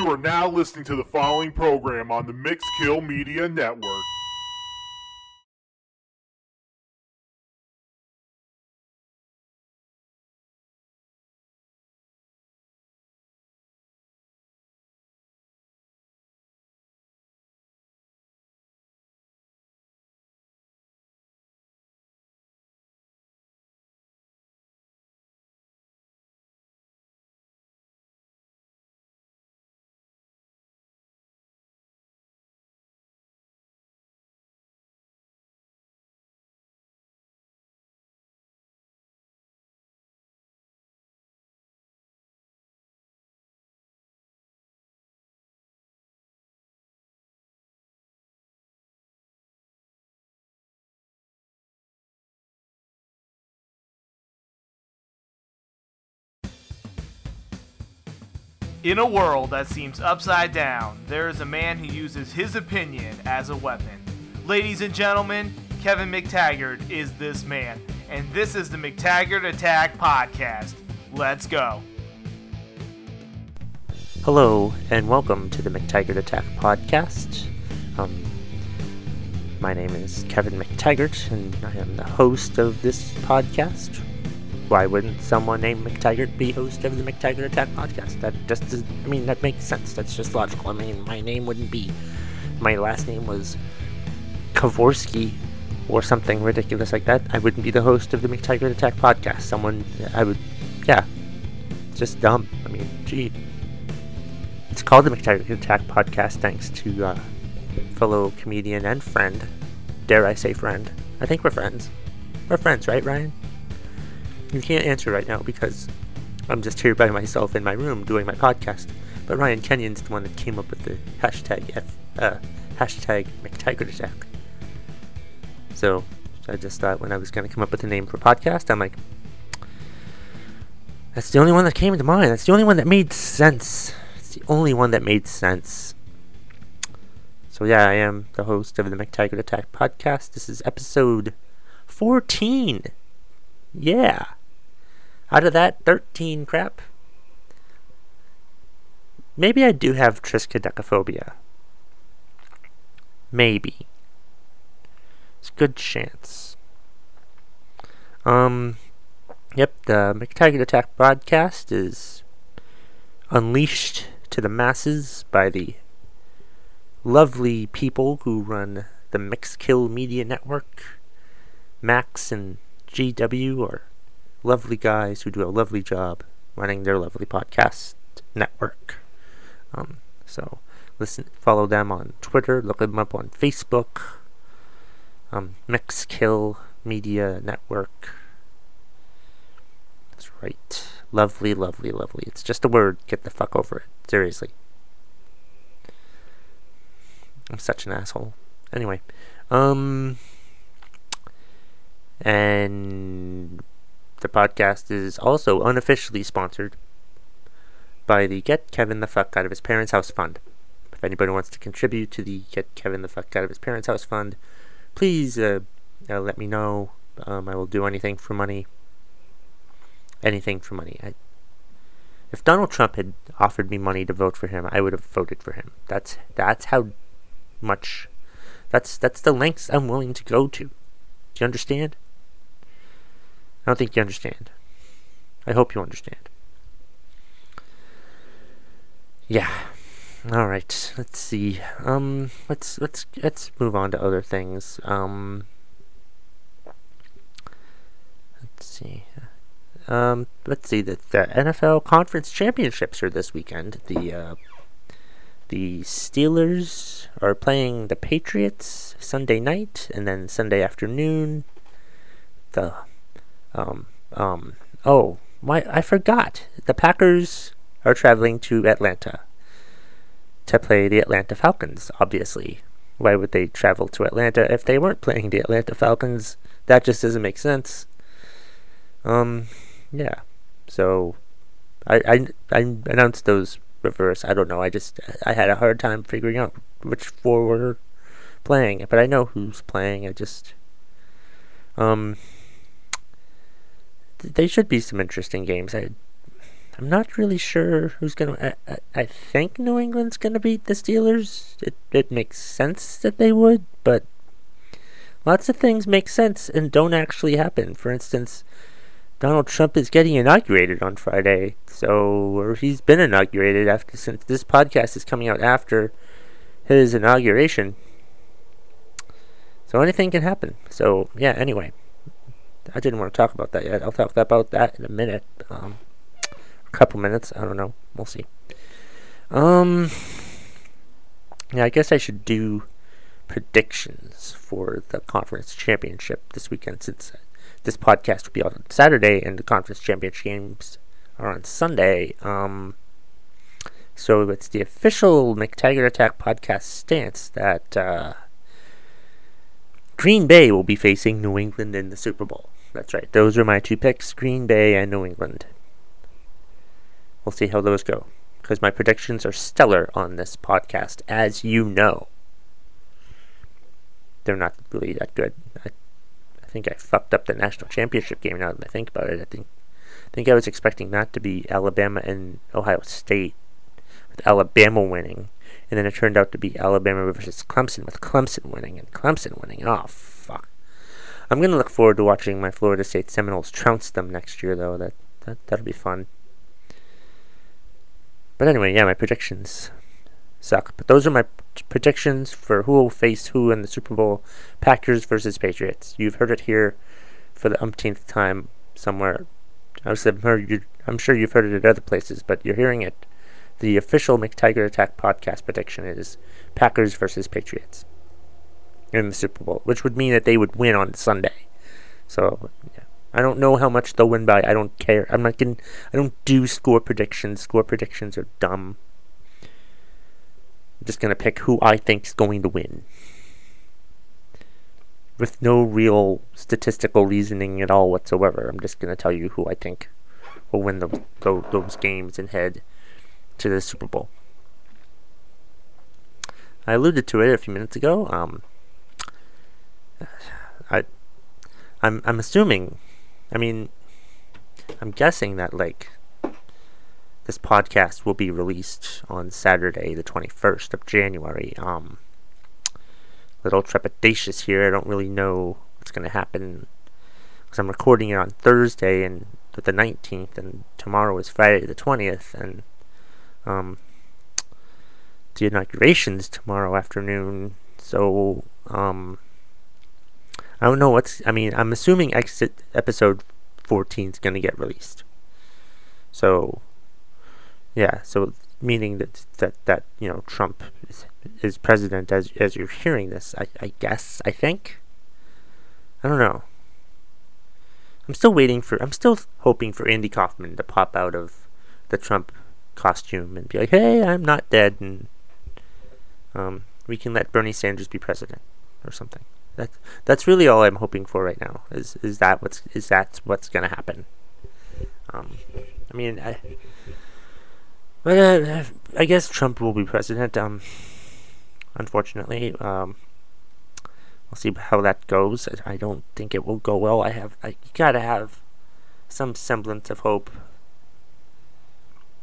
You are now listening to the following program on the Mixkill Media Network. In a world that seems upside down, there is a man who uses his opinion as a weapon. Ladies and gentlemen, Kevin McTaggart is this man, and this is the McTaggart Attack Podcast. Let's go. Hello, and welcome to the McTaggart Attack Podcast. Um, my name is Kevin McTaggart, and I am the host of this podcast why wouldn't someone named McTaggart be host of the McTaggart Attack podcast? That just, is, I mean, that makes sense. That's just logical. I mean, my name wouldn't be, my last name was Kavorsky or something ridiculous like that. I wouldn't be the host of the McTaggart Attack podcast. Someone, I would, yeah, just dumb. I mean, gee. It's called the McTaggart Attack podcast thanks to uh, fellow comedian and friend, dare I say friend. I think we're friends. We're friends, right, Ryan? You can't answer right now because I'm just here by myself in my room doing my podcast. But Ryan Kenyon's the one that came up with the hashtag F, uh, hashtag McTaggart Attack. So I just thought when I was going to come up with a name for podcast, I'm like, that's the only one that came to mind. That's the only one that made sense. It's the only one that made sense. So yeah, I am the host of the McTaggart Attack podcast. This is episode 14. Yeah. Out of that 13 crap, maybe I do have triskaidekaphobia. Maybe. It's a good chance. Um, yep, the McTaggart Attack broadcast is unleashed to the masses by the lovely people who run the Mixkill Media Network. Max and GW are lovely guys who do a lovely job running their lovely podcast network. Um, so listen, follow them on Twitter, look them up on Facebook. Um, Mixkill Media Network. That's right. Lovely, lovely, lovely. It's just a word. Get the fuck over it. Seriously. I'm such an asshole. Anyway, um, and the podcast is also unofficially sponsored by the Get Kevin the Fuck Out of His Parents' House Fund. If anybody wants to contribute to the Get Kevin the Fuck Out of His Parents' House Fund, please uh, uh, let me know. Um, I will do anything for money. Anything for money. I, if Donald Trump had offered me money to vote for him, I would have voted for him. That's that's how much. That's that's the lengths I'm willing to go to. Do you understand? I don't think you understand. I hope you understand. Yeah. All right. Let's see. Um. Let's let's let's move on to other things. Um. Let's see. Um. Let's see. The, the NFL conference championships are this weekend. The uh, the Steelers are playing the Patriots Sunday night, and then Sunday afternoon, the um, um, oh, my, I forgot. The Packers are traveling to Atlanta to play the Atlanta Falcons, obviously. Why would they travel to Atlanta if they weren't playing the Atlanta Falcons? That just doesn't make sense. Um, yeah. So, I, I, I announced those reverse. I don't know. I just, I had a hard time figuring out which four were playing. But I know who's playing. I just, um, they should be some interesting games. I I'm not really sure who's gonna. I, I, I think New England's gonna beat the Steelers. It it makes sense that they would, but lots of things make sense and don't actually happen. For instance, Donald Trump is getting inaugurated on Friday, so or he's been inaugurated after since this podcast is coming out after his inauguration. So anything can happen. So yeah. Anyway, I didn't want to talk about that yet. I'll talk about that in a minute. Um, a couple minutes. I don't know. We'll see. Um. Yeah, I guess I should do predictions for the conference championship this weekend since this podcast will be on Saturday and the conference championship games are on Sunday. Um, so it's the official McTaggart Attack podcast stance that uh, Green Bay will be facing New England in the Super Bowl. That's right. Those are my two picks Green Bay and New England. We'll see how those go. Because my predictions are stellar on this podcast, as you know. They're not really that good. I I think I fucked up the national championship game now that I think about it. I think I think I was expecting that to be Alabama and Ohio State, with Alabama winning, and then it turned out to be Alabama versus Clemson, with Clemson winning and Clemson winning. Oh fuck! I'm gonna look forward to watching my Florida State Seminoles trounce them next year, though. That that that'll be fun. But anyway, yeah, my predictions suck. But those are my predictions for who will face who in the Super Bowl Packers versus Patriots. You've heard it here for the umpteenth time somewhere. I was, I'm sure you've heard it at other places, but you're hearing it. The official McTaggart Attack podcast prediction is Packers versus Patriots in the Super Bowl, which would mean that they would win on Sunday. So, yeah. I don't know how much they'll win by. I don't care. I'm not getting. I don't do score predictions. Score predictions are dumb. I'm just going to pick who I think is going to win. With no real statistical reasoning at all whatsoever. I'm just going to tell you who I think will win those, those, those games and head to the Super Bowl. I alluded to it a few minutes ago. Um, I, I'm, I'm assuming, I mean, I'm guessing that like this podcast will be released on Saturday, the 21st of January. Um, little trepidatious here. I don't really know what's going to happen because I'm recording it on Thursday and the 19th, and tomorrow is Friday the 20th, and um, the inauguration's tomorrow afternoon. So um, I don't know what's. I mean, I'm assuming exit episode 14 is going to get released. So yeah, so meaning that that that you know Trump is, is president as as you're hearing this. I I guess I think. I don't know. I'm still waiting for. I'm still hoping for Andy Kaufman to pop out of the Trump costume and be like, "Hey, I'm not dead," and um, we can let Bernie Sanders be president or something. That's that's really all I'm hoping for right now. Is is that what's is that what's gonna happen? Um, I mean, I I guess Trump will be president. Um, unfortunately, um, we'll see how that goes. I don't think it will go well. I have, I gotta have some semblance of hope.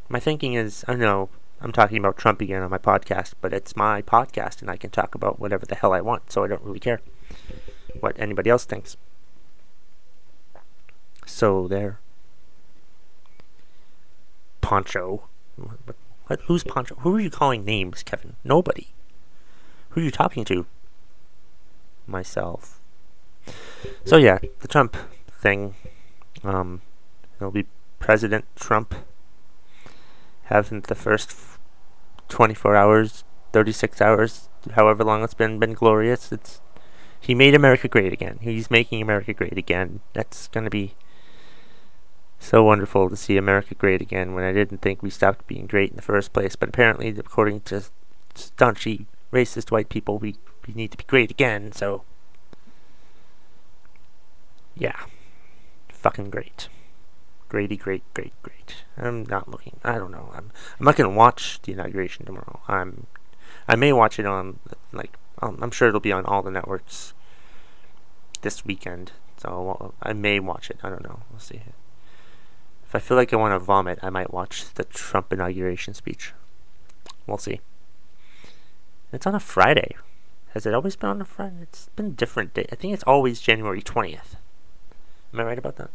My thinking is, I know I'm talking about Trump again on my podcast, but it's my podcast, and I can talk about whatever the hell I want. So I don't really care what anybody else thinks. So there. Poncho. What, what, who's Poncho? Who are you calling names, Kevin? Nobody. Who are you talking to? Myself. So yeah, the Trump thing. Um, it'll be President Trump having the first 24 hours, 36 hours, however long it's been, been glorious. It's he made America great again. He's making America great again. That's gonna be so wonderful to see America great again when I didn't think we stopped being great in the first place. But apparently, according to staunchy racist white people, we, we need to be great again. So, yeah. Fucking great. Grady, great, great, great. I'm not looking. I don't know. I'm. I'm not gonna watch the inauguration tomorrow. I'm. I may watch it on like. Um, I'm sure it'll be on all the networks this weekend. So I may watch it. I don't know. We'll see. If I feel like I want to vomit, I might watch the Trump inauguration speech. We'll see. It's on a Friday. Has it always been on a Friday? It's been different day. I think it's always January 20th. Am I right about that?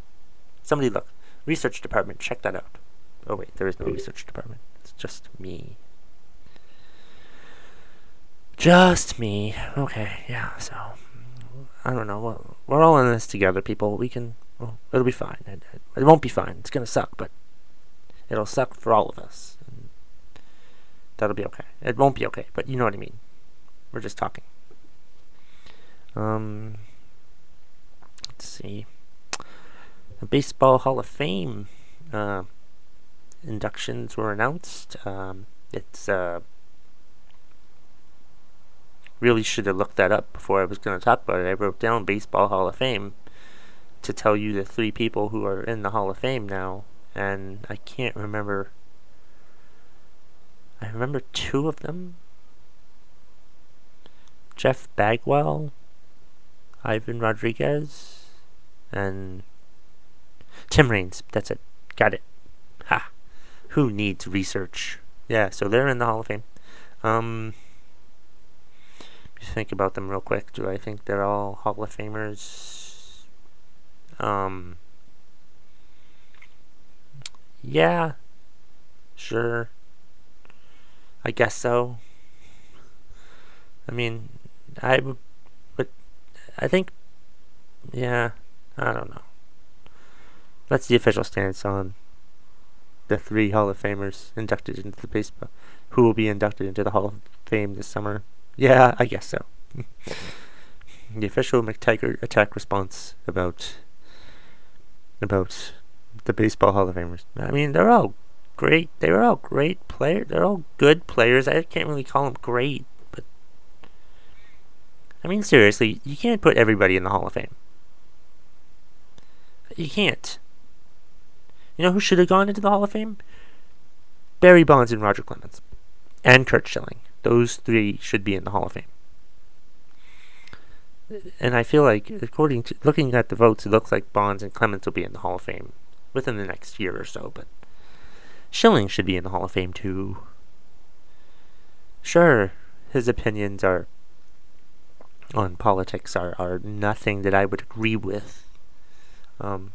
Somebody look. Research department, check that out. Oh wait, there is no research department. It's just me. Just me. Okay, yeah, so. I don't know. We're we're all in this together, people. We can. Well, it'll be fine. It, it, it won't be fine. It's gonna suck, but it'll suck for all of us. And that'll be okay. It won't be okay, but you know what I mean. We're just talking. Um. Let's see. Baseball Hall of Fame uh, inductions were announced. Um, it's uh, really should have looked that up before I was going to talk about it. I wrote down Baseball Hall of Fame to tell you the three people who are in the Hall of Fame now, and I can't remember. I remember two of them Jeff Bagwell, Ivan Rodriguez, and Tim Raines. That's it. Got it. Ha! Who needs research? Yeah, so they're in the Hall of Fame. Um, just think about them real quick. Do I think they're all Hall of Famers? Um, yeah, sure. I guess so. I mean, I would, but I think, yeah, I don't know. That's the official stance on the three Hall of Famers inducted into the baseball, who will be inducted into the Hall of Fame this summer. Yeah, I guess so. the official McTaggart attack response about about the baseball Hall of Famers. I mean, they're all great. They were all great players. They're all good players. I can't really call them great, but I mean, seriously, you can't put everybody in the Hall of Fame. You can't. You know who should have gone into the Hall of Fame? Barry Bonds and Roger Clemens, and Curt Schilling. Those three should be in the Hall of Fame. And I feel like, according to looking at the votes, it looks like Bonds and Clemens will be in the Hall of Fame within the next year or so. But Schilling should be in the Hall of Fame too. Sure, his opinions are on politics are, are nothing that I would agree with. Um,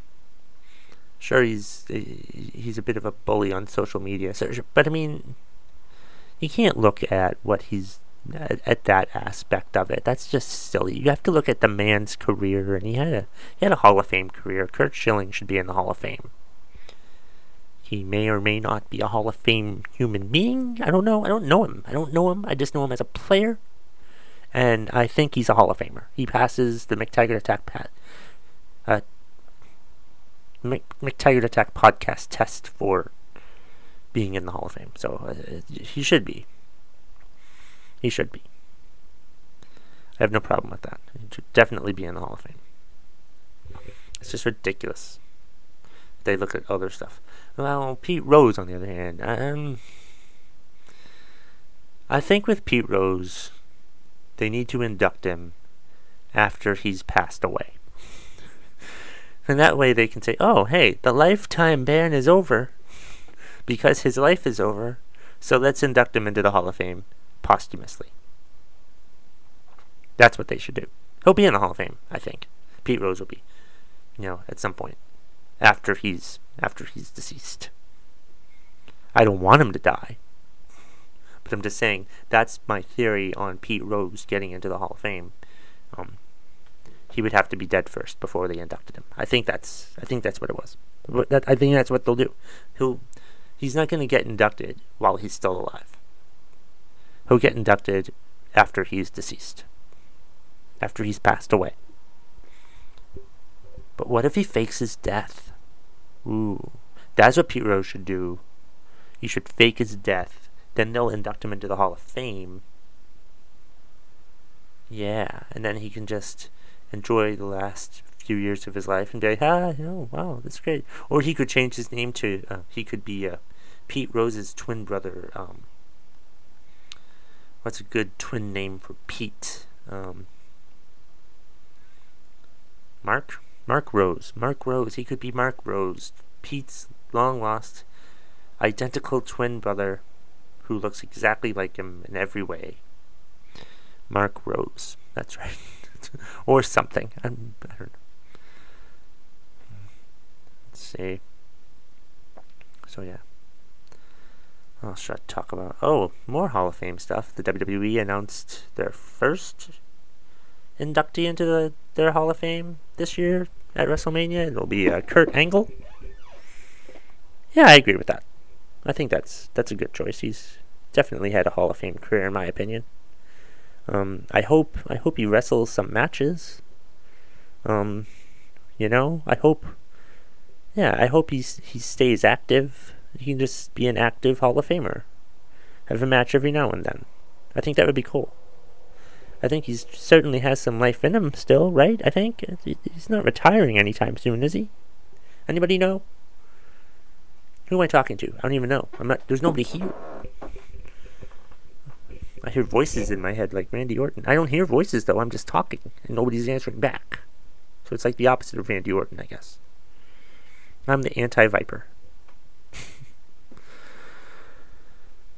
sure, he's he's a bit of a bully on social media, but I mean, you can't look at what he's at, at, that aspect of it. That's just silly. You have to look at the man's career, and he had a he had a Hall of Fame career. Curt Schilling should be in the Hall of Fame. He may or may not be a Hall of Fame human being. I don't know. I don't know him. I don't know him. I just know him as a player, and I think he's a Hall of Famer. He passes the McTaggart Attack pat. Uh, McTaggart Attack podcast test for being in the Hall of Fame. So uh, he should be. He should be. I have no problem with that. He should definitely be in the Hall of Fame. It's just ridiculous. They look at other stuff. Well, Pete Rose, on the other hand, um, I think with Pete Rose, they need to induct him after he's passed away. And that way they can say, oh, hey, the lifetime ban is over because his life is over, so let's induct him into the Hall of Fame posthumously. That's what they should do. He'll be in the Hall of Fame, I think. Pete Rose will be, you know, at some point after he's after he's deceased. I don't want him to die, but I'm just saying that's my theory on Pete Rose getting into the Hall of Fame. Um, he would have to be dead first before they inducted him. I think that's I think that's what it was. That, I think that's what they'll do. He'll he's not going to get inducted while he's still alive. He'll get inducted after he's deceased, after he's passed away. But what if he fakes his death? Ooh, that's what Pete Rose should do. He should fake his death. Then they'll induct him into the Hall of Fame. Yeah, and then he can just enjoy the last few years of his life and be like, ah, oh, wow, that's great. Or he could change his name to, uh, he could be uh, Pete Rose's twin brother. Um, what's a good twin name for Pete? Um, Mark? Mark Rose. Mark Rose. He could be Mark Rose. Pete's long lost, identical twin brother who looks exactly like him in every way. Mark Rose. That's right. or something. I'm, I don't know. Let's see. So, yeah. I'll try to talk about. Oh, more Hall of Fame stuff. The WWE announced their first inductee into the, their Hall of Fame this year at WrestleMania. It'll be uh, Kurt Angle. Yeah, I agree with that. I think that's that's a good choice. He's definitely had a Hall of Fame career, in my opinion. Um, I hope I hope he wrestles some matches. Um, you know, I hope. Yeah, I hope he's he stays active. He can just be an active Hall of Famer. Have a match every now and then. I think that would be cool. I think he certainly has some life in him still, right? I think he's not retiring anytime soon, is he? Anybody know? Who am I talking to? I don't even know. I'm not. There's nobody here. I hear voices in my head like Randy Orton. I don't hear voices though. I'm just talking and nobody's answering back. So it's like the opposite of Randy Orton, I guess. I'm the anti-Viper.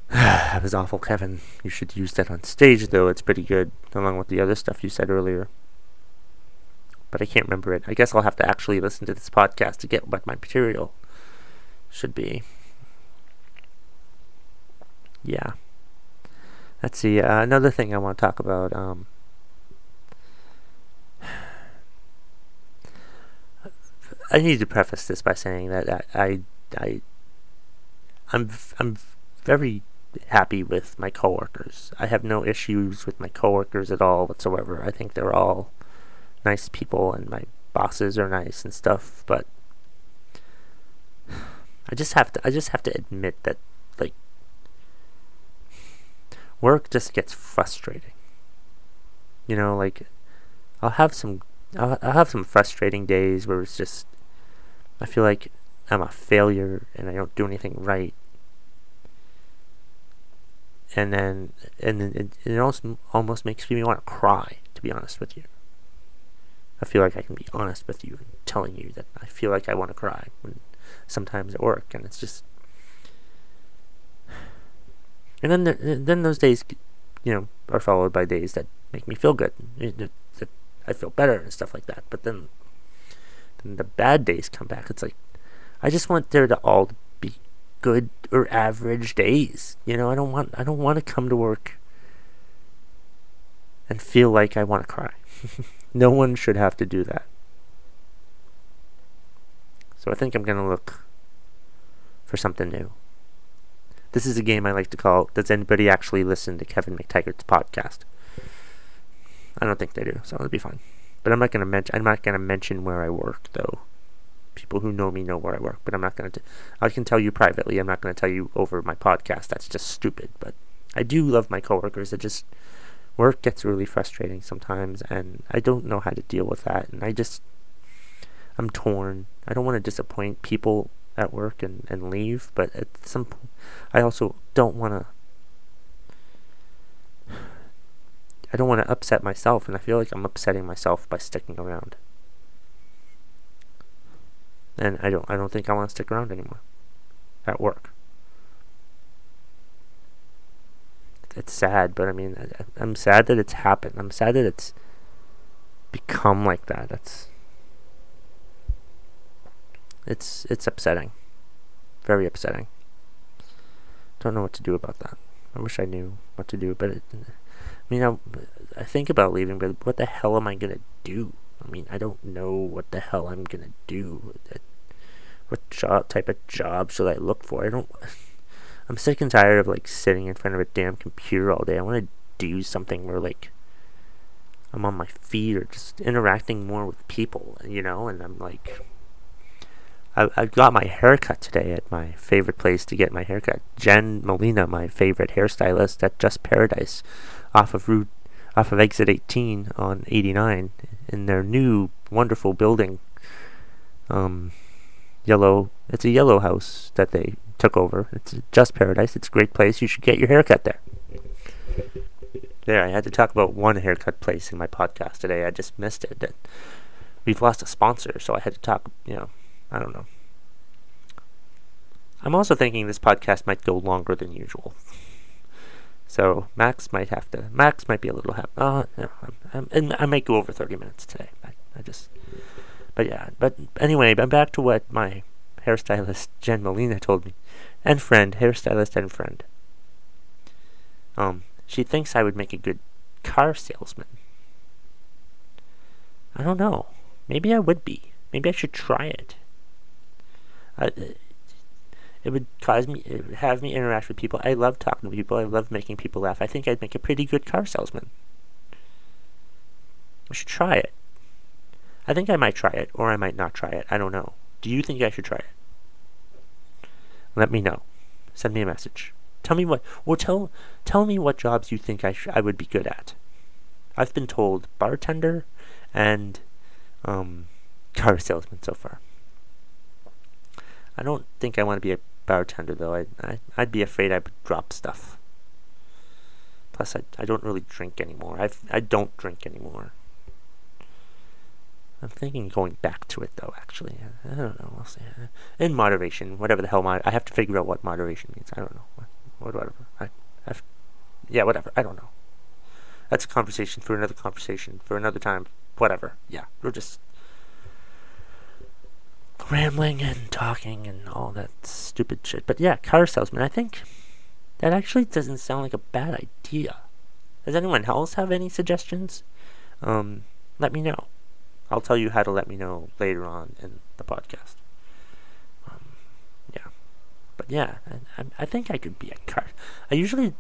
that was awful, Kevin. You should use that on stage, though. It's pretty good, along with the other stuff you said earlier. But I can't remember it. I guess I'll have to actually listen to this podcast to get what my material should be. Yeah. Let's see. Uh, another thing I want to talk about. Um, I need to preface this by saying that I, I, I I'm, I'm very happy with my coworkers. I have no issues with my coworkers at all whatsoever. I think they're all nice people, and my bosses are nice and stuff. But I just have to. I just have to admit that, like, work just gets frustrating. You know, like, I'll have some. I'll, I'll have some frustrating days where it's just. I feel like I'm a failure and I don't do anything right and then and it, it also almost makes me want to cry to be honest with you i feel like i can be honest with you and telling you that i feel like i want to cry when sometimes at work and it's just and then the, then those days you know are followed by days that make me feel good eh, that i feel better and stuff like that but then then the bad days come back it's like i just want there to all be good or average days. You know, I don't want I don't want to come to work and feel like I want to cry. no one should have to do that. So I think I'm going to look for something new. This is a game I like to call Does anybody actually listen to Kevin McTaggart's podcast? I don't think they do, so it'll be fine. But I'm not to mention I'm not to mention where I work though people who know me know where I work, but I'm not going to. I can tell you privately. I'm not to tell you over my podcast. That's just stupid. But I do love my coworkers. It just work gets really frustrating sometimes, and I don't know how to deal with that. And I just I'm torn. I don't want to disappoint people at work and, and leave, but at some point, I also don't want to. I don't want to upset myself, and I feel like I'm upsetting myself by sticking around and I don't I don't think I want to stick around anymore at work. It's sad, but I mean, I, I'm sad that it's happened. I'm sad that it's become like that. That's it's it's upsetting, very upsetting. Don't know what to do about that. I wish I knew what to do, but it, I mean, I, I think about leaving, but what the hell am I gonna do? I mean, I don't know what the hell I'm gonna do. What job type of job should I look for? I don't. I'm sick and tired of like sitting in front of a damn computer all day. I want to do something where like I'm on my feet or just interacting more with people, you know. And I'm like, I I got my haircut today at my favorite place to get my haircut. Jen Molina, my favorite hairstylist at Just Paradise, off of Route off of exit 18 on 89 in their new wonderful building. Um, yellow. It's a yellow house that they took over. It's just paradise. It's a great place. You should get your haircut there. There, I had to talk about one haircut place in my podcast today. I just missed it. We've lost a sponsor, so I had to talk. You know, I don't know. I'm also thinking this podcast might go longer than usual. So Max might have to. Max might be a little. Ha- uh, no, I'm, I'm, I might go over 30 minutes today. I, I just. But yeah. But anyway, I'm back to what my hairstylist Jen Molina told me, and friend, hairstylist and friend. Um, she thinks I would make a good car salesman. I don't know. Maybe I would be. Maybe I should try it. It would cause me, would have me interact with people. I love talking to people. I love making people laugh. I think I'd make a pretty good car salesman. I should try it. I think I might try it, or I might not try it. I don't know. Do you think I should try it? Let me know. Send me a message. Tell me what, or tell tell me what jobs you think I sh- I would be good at. I've been told bartender and um, car salesman so far. I don't think I want to be a bartender though. I, I I'd be afraid I would drop stuff. Plus, I I don't really drink anymore. I I don't drink anymore. I'm thinking going back to it though. Actually, I don't know. We'll see. Uh, in moderation, whatever the hell. Mod- I have to figure out what moderation means. I don't know. What, whatever. I, I've, yeah, whatever. I don't know. That's a conversation for another conversation for another time. Whatever. Yeah, we're just rambling and talking and all that stupid shit. But yeah, car salesman. I think that actually doesn't sound like a bad idea. Does anyone else have any suggestions? Um, let me know. I'll tell you how to let me know later on in the podcast. Um, yeah, but yeah, I, I think I could be a car. I usually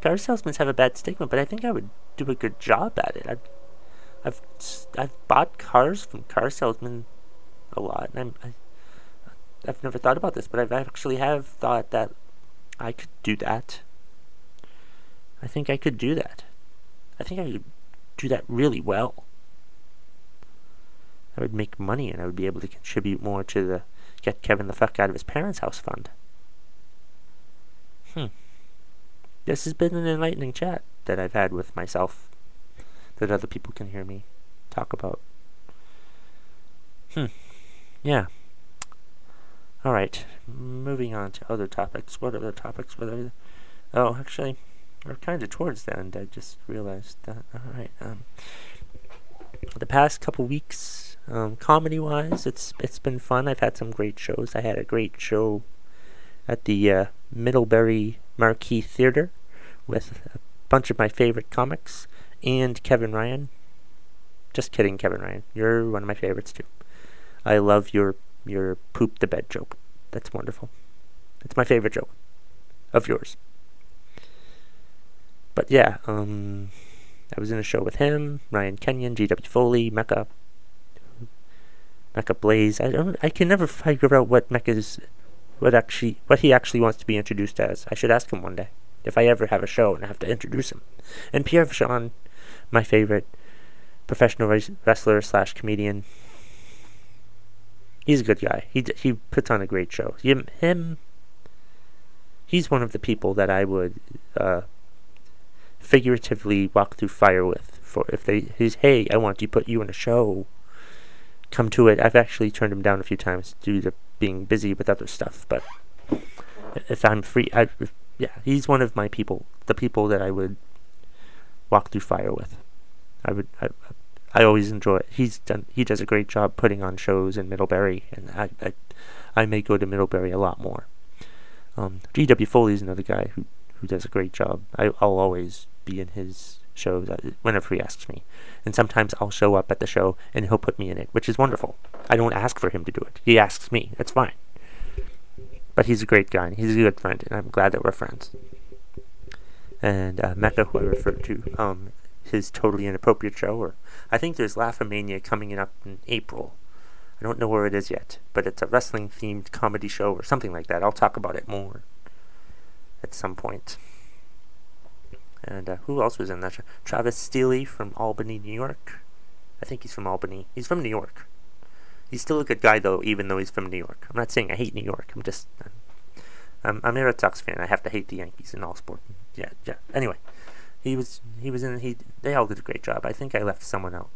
car salesmen have a bad stigma, but I think I would do a good job at it. I've I've I've bought cars from car salesmen a lot, and I'm, I, I've never thought about this, but I've actually have thought that I could do that. I think I could do that. I think I could do that really well. I would make money and I would be able to contribute more to the get Kevin the fuck out of his parents' house fund. Hmm. This has been an enlightening chat that I've had with myself that other people can hear me talk about. Hmm. Yeah. All right. Moving on to other topics. What other topics were there? Oh, actually, we're kind of towards the end. I just realized that. All right. Um, the past couple weeks, um, comedy-wise, it's it's been fun. I've had some great shows. I had a great show at the uh, Middlebury Marquee Theater with a bunch of my favorite comics and Kevin Ryan. Just kidding, Kevin Ryan. You're one of my favorites too. I love your your poop the bed joke. That's wonderful. It's my favorite joke of yours. But yeah, um, I was in a show with him, Ryan Kenyon, G.W. Foley, Mecca, Mecca Blaze. I don't. I can never figure out what Mecca's, what actually, what he actually wants to be introduced as. I should ask him one day if I ever have a show and I have to introduce him. And Pierre Vachon, my favorite professional wrestler slash comedian. He's a good guy. He he puts on a great show. Him, him he's one of the people that I would uh, figuratively walk through fire with. For if they, he's hey, I want to put you in a show. Come to it. I've actually turned him down a few times due to being busy with other stuff. But if I'm free, I, if, yeah, he's one of my people. The people that I would walk through fire with. I would. I, I always enjoy it. He's done. He does a great job putting on shows in Middlebury, and I, I, I may go to Middlebury a lot more. Um, G.W. Foley is another guy who who does a great job. I, I'll always be in his shows uh, whenever he asks me, and sometimes I'll show up at the show and he'll put me in it, which is wonderful. I don't ask for him to do it. He asks me. That's fine. But he's a great guy. and He's a good friend, and I'm glad that we're friends. And uh, Mecca, who I referred to, um, his totally inappropriate show, or I think there's Laughomania coming up in April. I don't know where it is yet, but it's a wrestling themed comedy show or something like that. I'll talk about it more at some point. And uh, who else was in that show? Travis Steele from Albany, New York. I think he's from Albany. He's from New York. He's still a good guy though, even though he's from New York. I'm not saying I hate New York. I'm just, I'm, I'm a Red Sox fan. I have to hate the Yankees in all sport. Yeah, yeah. Anyway, he was he was in he. They all did a great job. I think I left someone out.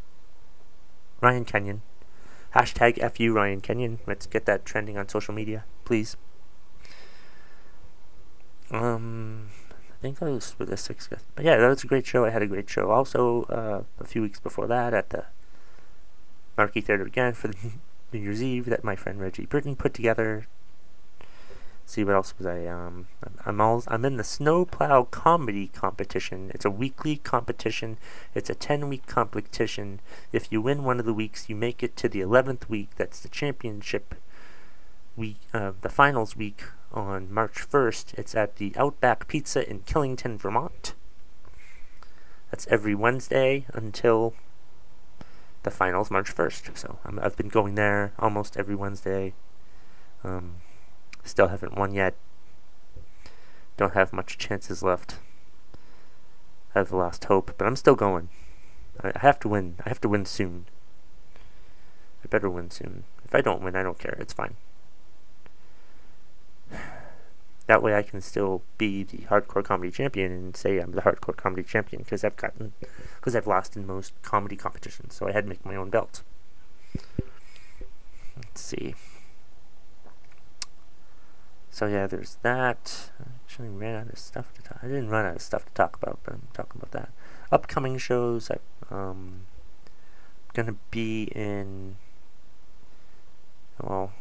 Ryan Kenyon. Hashtag FU Ryan Kenyon. Let's get that trending on social media, please. Um, I think those were the six guys. But yeah, that was a great show. I had a great show. Also, uh, a few weeks before that, at the Marquee Theater again for the New Year's Eve that my friend Reggie Brittany put together. See what else was I? Um, I'm all I'm in the Snowplow Comedy Competition. It's a weekly competition. It's a ten week competition. If you win one of the weeks, you make it to the eleventh week. That's the championship week, uh, the finals week on March 1st. It's at the Outback Pizza in Killington, Vermont. That's every Wednesday until the finals, March 1st. So i have been going there almost every Wednesday. Um, still haven't won yet. Don't have much chances left. I've lost hope, but I'm still going. I have to win. I have to win soon. I better win soon. If I don't win, I don't care. It's fine. That way I can still be the hardcore comedy champion and say I'm the hardcore comedy champion because I've gotten, because I've lost in most comedy competitions. So I had to make my own belt. Let's see. So yeah, there's that. I actually ran out of stuff to talk. I didn't run out of stuff to talk about, but I'm talking about that. Upcoming shows. I um gonna be in. Well,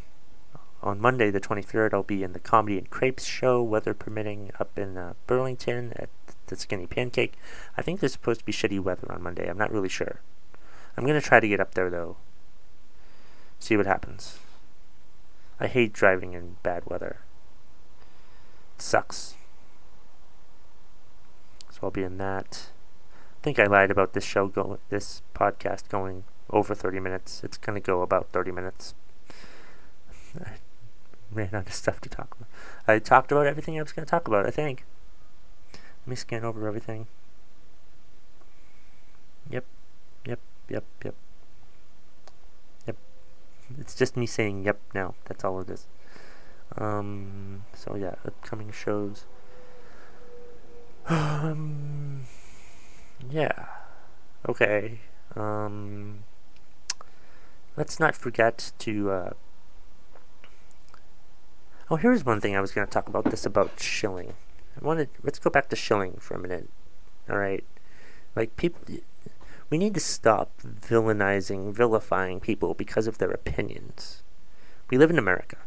on Monday, the 23rd, I'll be in the Comedy and Crepes show, weather permitting, up in uh, Burlington at the Skinny Pancake. I think there's supposed to be shitty weather on Monday. I'm not really sure. I'm to try to get up there, though. See what happens. I hate driving in bad weather. Sucks. So I'll be in that. I think I lied about this show going, this podcast going over 30 minutes. It's to go about 30 minutes ran out of stuff to talk about. I talked about everything I was going to talk about, I think. Let me scan over everything. Yep, yep, yep, yep. Yep. It's just me saying yep now. That's all it is. Um, so yeah, upcoming shows. Um, yeah. Okay. Um, let's not forget to, uh, Oh, here's one thing I was going to talk about. This about Schilling. I wanted. Let's go back to Schilling for a minute. All right, like people, we need to stop villainizing, vilifying people because of their opinions. We live in America.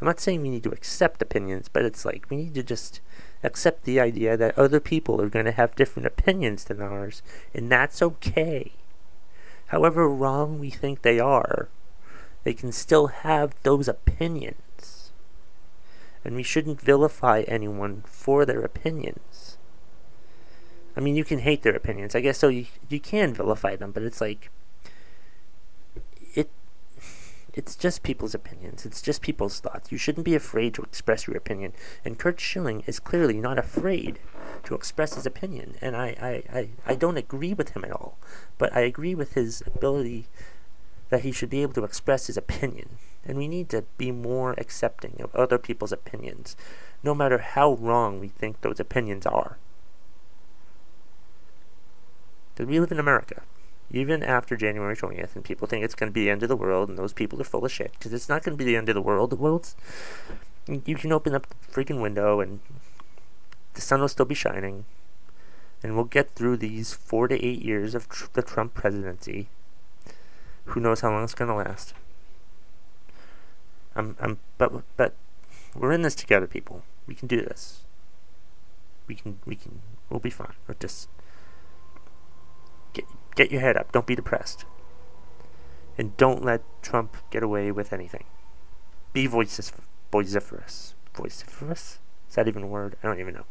I'm not saying we need to accept opinions, but it's like we need to just accept the idea that other people are going to have different opinions than ours, and that's okay. However wrong we think they are, they can still have those opinions and we shouldn't vilify anyone for their opinions. I mean, you can hate their opinions. I guess so. You you can vilify them, but it's like it. It's just people's opinions. It's just people's thoughts. You shouldn't be afraid to express your opinion. And Curt Schilling is clearly not afraid to express his opinion. And I, I, I, I don't agree with him at all. But I agree with his ability that he should be able to express his opinion. And we need to be more accepting of other people's opinions, no matter how wrong we think those opinions are. Because we live in America. Even after January 20th, and people think it's going to be the end of the world, and those people are full of shit, because it's not going to be the end of the world. The world's. You can open up the freaking window, and the sun will still be shining, and we'll get through these four to eight years of tr- the Trump presidency who knows how long it's gonna last? I'm, I'm, but, but we're in this together, people. We can do this. We can, we can, we'll be fine. But just get, get your head up. Don't be depressed. And don't let Trump get away with anything. Be voices, vociferous. Vociferous? Is that even a word? I don't even know.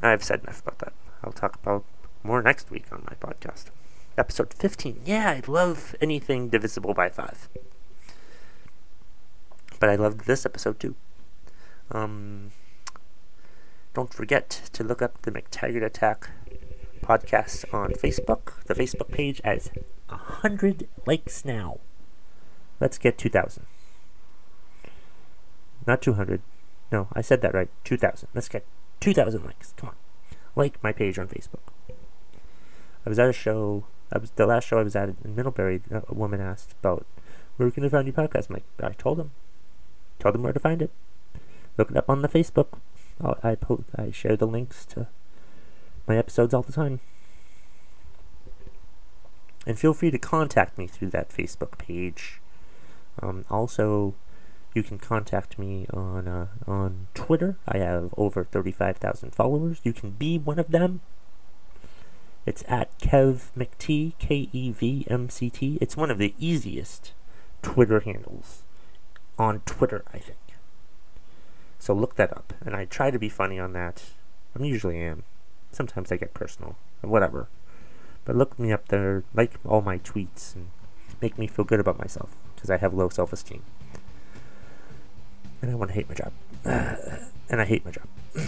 I've said enough about that. I'll talk about more next week on my podcast episode 15. Yeah, I love anything divisible by 5. But I loved this episode too. Um, don't forget to look up the McTaggart Attack podcast on Facebook. The Facebook page has 100 likes now. Let's get 2,000. Not 200. No, I said that right. 2,000. Let's get 2,000 likes. Come on. Like my page on Facebook. I was at a show I was the last show I was at in Middlebury. A woman asked about where can I find your podcast. Like, I told them, told them where to find it. look it up on the Facebook. I post, I share the links to my episodes all the time. And feel free to contact me through that Facebook page. Um, also, you can contact me on uh, on Twitter. I have over thirty-five thousand followers. You can be one of them. It's at Kev McT, K E V M C T. It's one of the easiest Twitter handles on Twitter, I think. So look that up. And I try to be funny on that. I usually am. Sometimes I get personal. Whatever. But look me up there, like all my tweets, and make me feel good about myself. Because I have low self esteem. And I want to hate my job. and I hate my job.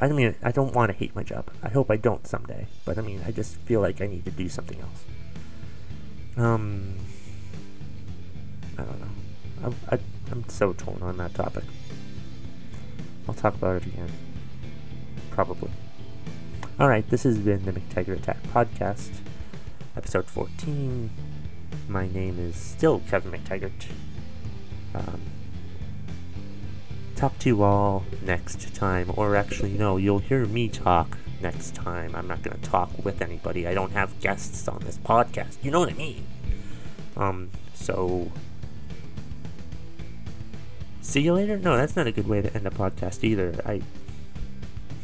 I mean, I don't want to hate my job. I hope I don't someday. But I mean, I just feel like I need to do something else. Um, I don't know. I, I, I'm so torn on that topic. I'll talk about it again. Probably. Alright, this has been the McTaggart Attack Podcast, episode 14. My name is still Kevin McTaggart. Um, talk to you all next time, or actually, no, you'll hear me talk next time. I'm not going to talk with anybody. I don't have guests on this podcast. You know what I mean? Um, so See you later? No, that's not a good way to end a podcast either. I.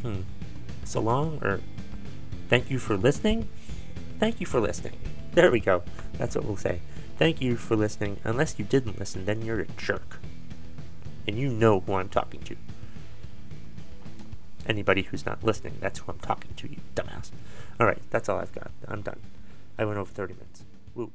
Hmm. So long, or. Thank you for listening? Thank you for listening. There we go. That's what we'll say. Thank you for listening. Unless you didn't listen, then you're a jerk. And you know who I'm talking to. Anybody who's not listening, that's who I'm talking to, you dumbass. Alright, that's all I've got. I'm done. I went over 30 minutes. Woo.